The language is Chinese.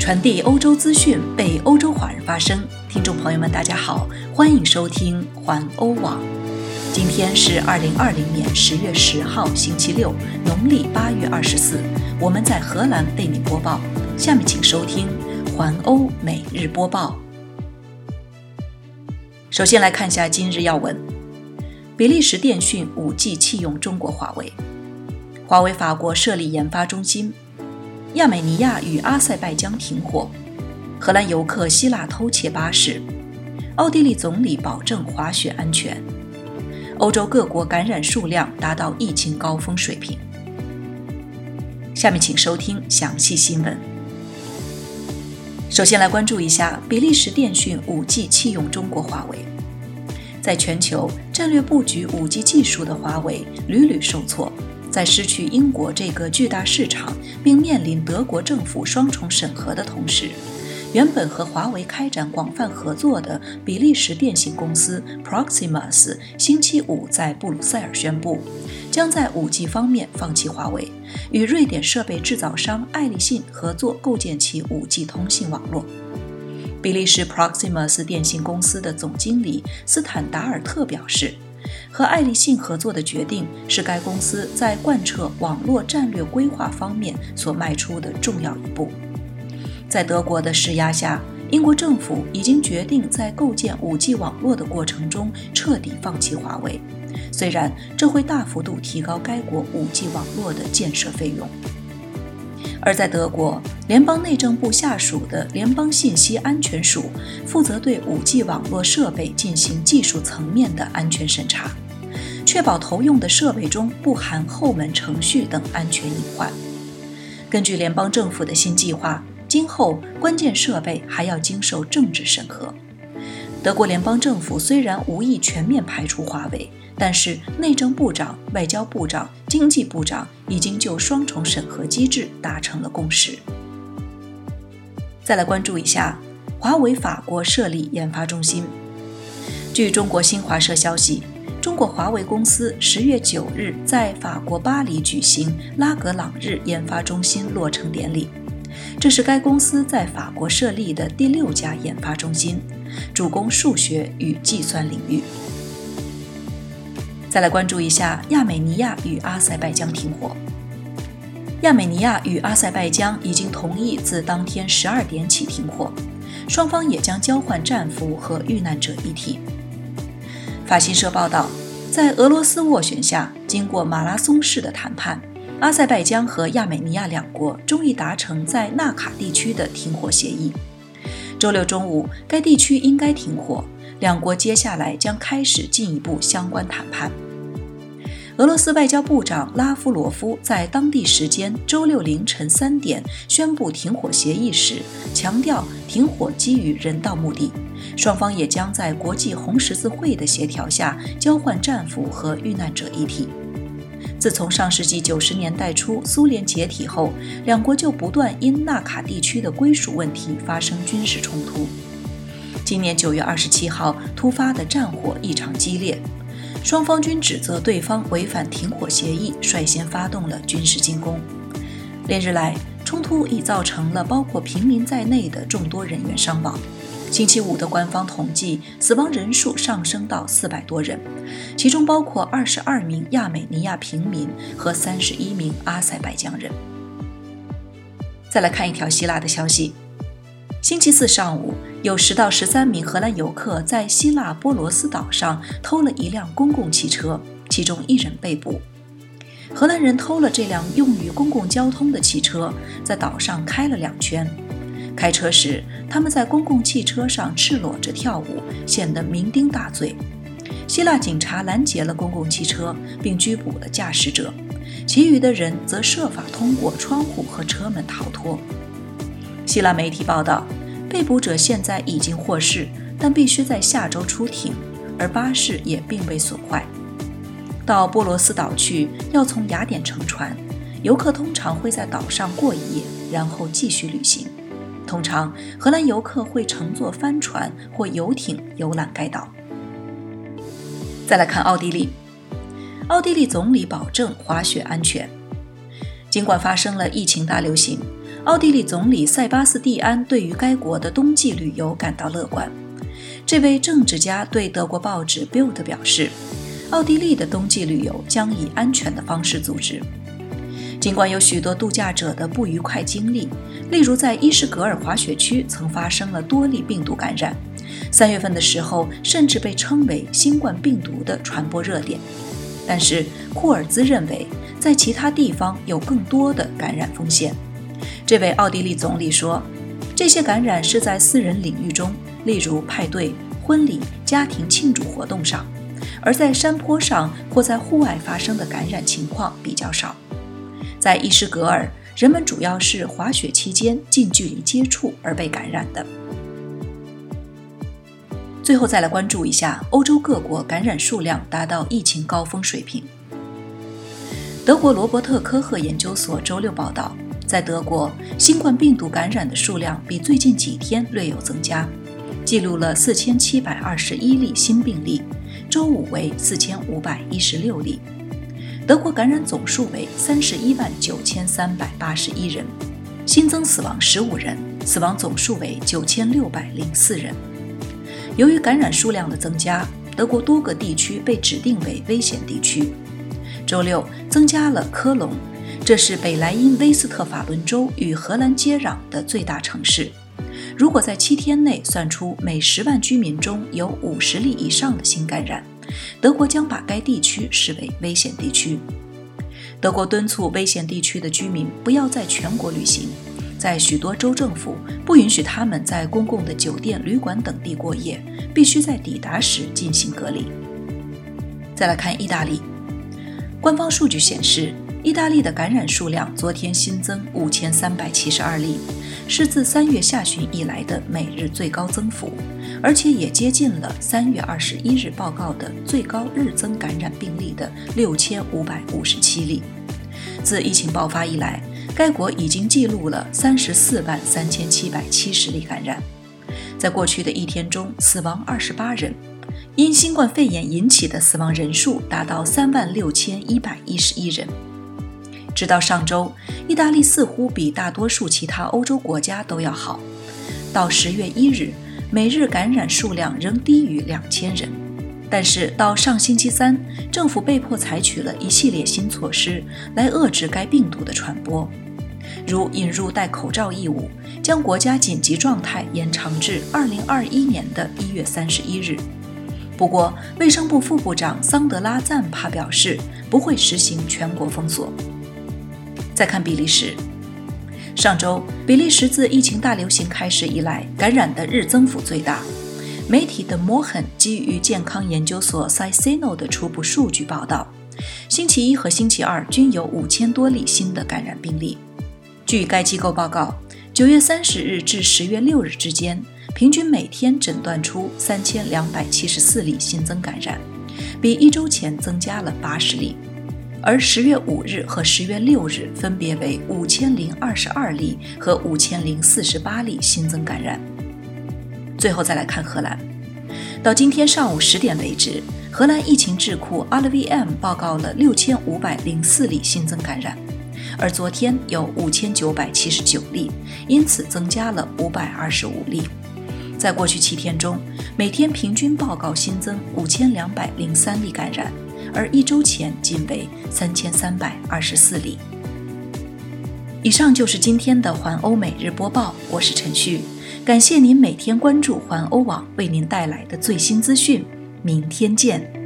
传递欧洲资讯，为欧洲华人发声。听众朋友们，大家好，欢迎收听环欧网。今天是二零二零年十月十号，星期六，农历八月二十四。我们在荷兰为您播报。下面请收听环欧每日播报。首先来看一下今日要闻：比利时电讯五 G 弃用中国华为，华为法国设立研发中心。亚美尼亚与阿塞拜疆停火，荷兰游客希腊偷窃巴士，奥地利总理保证滑雪安全，欧洲各国感染数量达到疫情高峰水平。下面请收听详细新闻。首先来关注一下比利时电讯 5G 弃用中国华为，在全球战略布局 5G 技术的华为屡屡受挫。在失去英国这个巨大市场，并面临德国政府双重审核的同时，原本和华为开展广泛合作的比利时电信公司 Proximus 星期五在布鲁塞尔宣布，将在 5G 方面放弃华为，与瑞典设备制造商爱立信合作构建其 5G 通信网络。比利时 Proximus 电信公司的总经理斯坦达尔特表示。和爱立信合作的决定是该公司在贯彻网络战略规划方面所迈出的重要一步。在德国的施压下，英国政府已经决定在构建 5G 网络的过程中彻底放弃华为，虽然这会大幅度提高该国 5G 网络的建设费用。而在德国，联邦内政部下属的联邦信息安全署负责对 5G 网络设备进行技术层面的安全审查，确保投用的设备中不含后门程序等安全隐患。根据联邦政府的新计划，今后关键设备还要经受政治审核。德国联邦政府虽然无意全面排除华为。但是，内政部长、外交部长、经济部长已经就双重审核机制达成了共识。再来关注一下，华为法国设立研发中心。据中国新华社消息，中国华为公司十月九日在法国巴黎举行拉格朗日研发中心落成典礼，这是该公司在法国设立的第六家研发中心，主攻数学与计算领域。再来关注一下亚美尼亚与阿塞拜疆停火。亚美尼亚与阿塞拜疆已经同意自当天十二点起停火，双方也将交换战俘和遇难者遗体。法新社报道，在俄罗斯斡旋下，经过马拉松式的谈判，阿塞拜疆和亚美尼亚两国终于达成在纳卡地区的停火协议。周六中午，该地区应该停火。两国接下来将开始进一步相关谈判。俄罗斯外交部长拉夫罗夫在当地时间周六凌晨三点宣布停火协议时，强调停火基于人道目的，双方也将在国际红十字会的协调下交换战俘和遇难者遗体。自从上世纪九十年代初苏联解体后，两国就不断因纳卡地区的归属问题发生军事冲突。今年九月二十七号突发的战火异常激烈，双方均指责对方违反停火协议，率先发动了军事进攻。连日来，冲突已造成了包括平民在内的众多人员伤亡。星期五的官方统计，死亡人数上升到四百多人，其中包括二十二名亚美尼亚平民和三十一名阿塞拜疆人。再来看一条希腊的消息。星期四上午，有十到十三名荷兰游客在希腊波罗斯岛上偷了一辆公共汽车，其中一人被捕。荷兰人偷了这辆用于公共交通的汽车，在岛上开了两圈。开车时，他们在公共汽车上赤裸着跳舞，显得酩酊大醉。希腊警察拦截了公共汽车，并拘捕了驾驶者，其余的人则设法通过窗户和车门逃脱。希腊媒体报道，被捕者现在已经获释，但必须在下周出庭，而巴士也并未损坏。到波罗斯岛去要从雅典乘船，游客通常会在岛上过一夜，然后继续旅行。通常，荷兰游客会乘坐帆船或游艇游览该岛。再来看奥地利，奥地利总理保证滑雪安全，尽管发生了疫情大流行。奥地利总理塞巴斯蒂安对于该国的冬季旅游感到乐观。这位政治家对德国报纸《build》表示，奥地利的冬季旅游将以安全的方式组织。尽管有许多度假者的不愉快经历，例如在伊什格尔滑雪区曾发生了多例病毒感染，三月份的时候甚至被称为新冠病毒的传播热点。但是库尔兹认为，在其他地方有更多的感染风险。这位奥地利总理说，这些感染是在私人领域中，例如派对、婚礼、家庭庆祝活动上，而在山坡上或在户外发生的感染情况比较少。在伊什格尔，人们主要是滑雪期间近距离接触而被感染的。最后再来关注一下欧洲各国感染数量达到疫情高峰水平。德国罗伯特科赫研究所周六报道，在德国新冠病毒感染的数量比最近几天略有增加，记录了四千七百二十一例新病例，周五为四千五百一十六例。德国感染总数为三十一万九千三百八十一人，新增死亡十五人，死亡总数为九千六百零四人。由于感染数量的增加，德国多个地区被指定为危险地区。周六增加了科隆，这是北莱茵威斯特法伦州与荷兰接壤的最大城市。如果在七天内算出每十万居民中有五十例以上的新感染，德国将把该地区视为危险地区。德国敦促危险地区的居民不要在全国旅行。在许多州政府不允许他们在公共的酒店、旅馆等地过夜，必须在抵达时进行隔离。再来看意大利，官方数据显示，意大利的感染数量昨天新增五千三百七十二例，是自三月下旬以来的每日最高增幅，而且也接近了三月二十一日报告的最高日增感染病例的六千五百五十七例。自疫情爆发以来。该国已经记录了三十四万三千七百七十例感染，在过去的一天中死亡二十八人，因新冠肺炎引起的死亡人数达到三万六千一百一十一人。直到上周，意大利似乎比大多数其他欧洲国家都要好。到十月一日，每日感染数量仍低于两千人。但是到上星期三，政府被迫采取了一系列新措施来遏制该病毒的传播，如引入戴口罩义务，将国家紧急状态延长至二零二一年的一月三十一日。不过，卫生部副部长桑德拉赞帕表示不会实行全国封锁。再看比利时，上周比利时自疫情大流行开始以来，感染的日增幅最大。媒体的摩肯基于健康研究所 Cicino 的初步数据报道，星期一和星期二均有五千多例新的感染病例。据该机构报告，九月三十日至十月六日之间，平均每天诊断出三千两百七十四例新增感染，比一周前增加了八十例。而十月五日和十月六日分别为五千零二十二例和五千零四十八例新增感染。最后再来看荷兰，到今天上午十点为止，荷兰疫情智库 RVM 报告了六千五百零四例新增感染，而昨天有五千九百七十九例，因此增加了五百二十五例。在过去七天中，每天平均报告新增五千两百零三例感染，而一周前仅为三千三百二十四例。以上就是今天的环欧每日播报，我是陈旭。感谢您每天关注环欧网为您带来的最新资讯，明天见。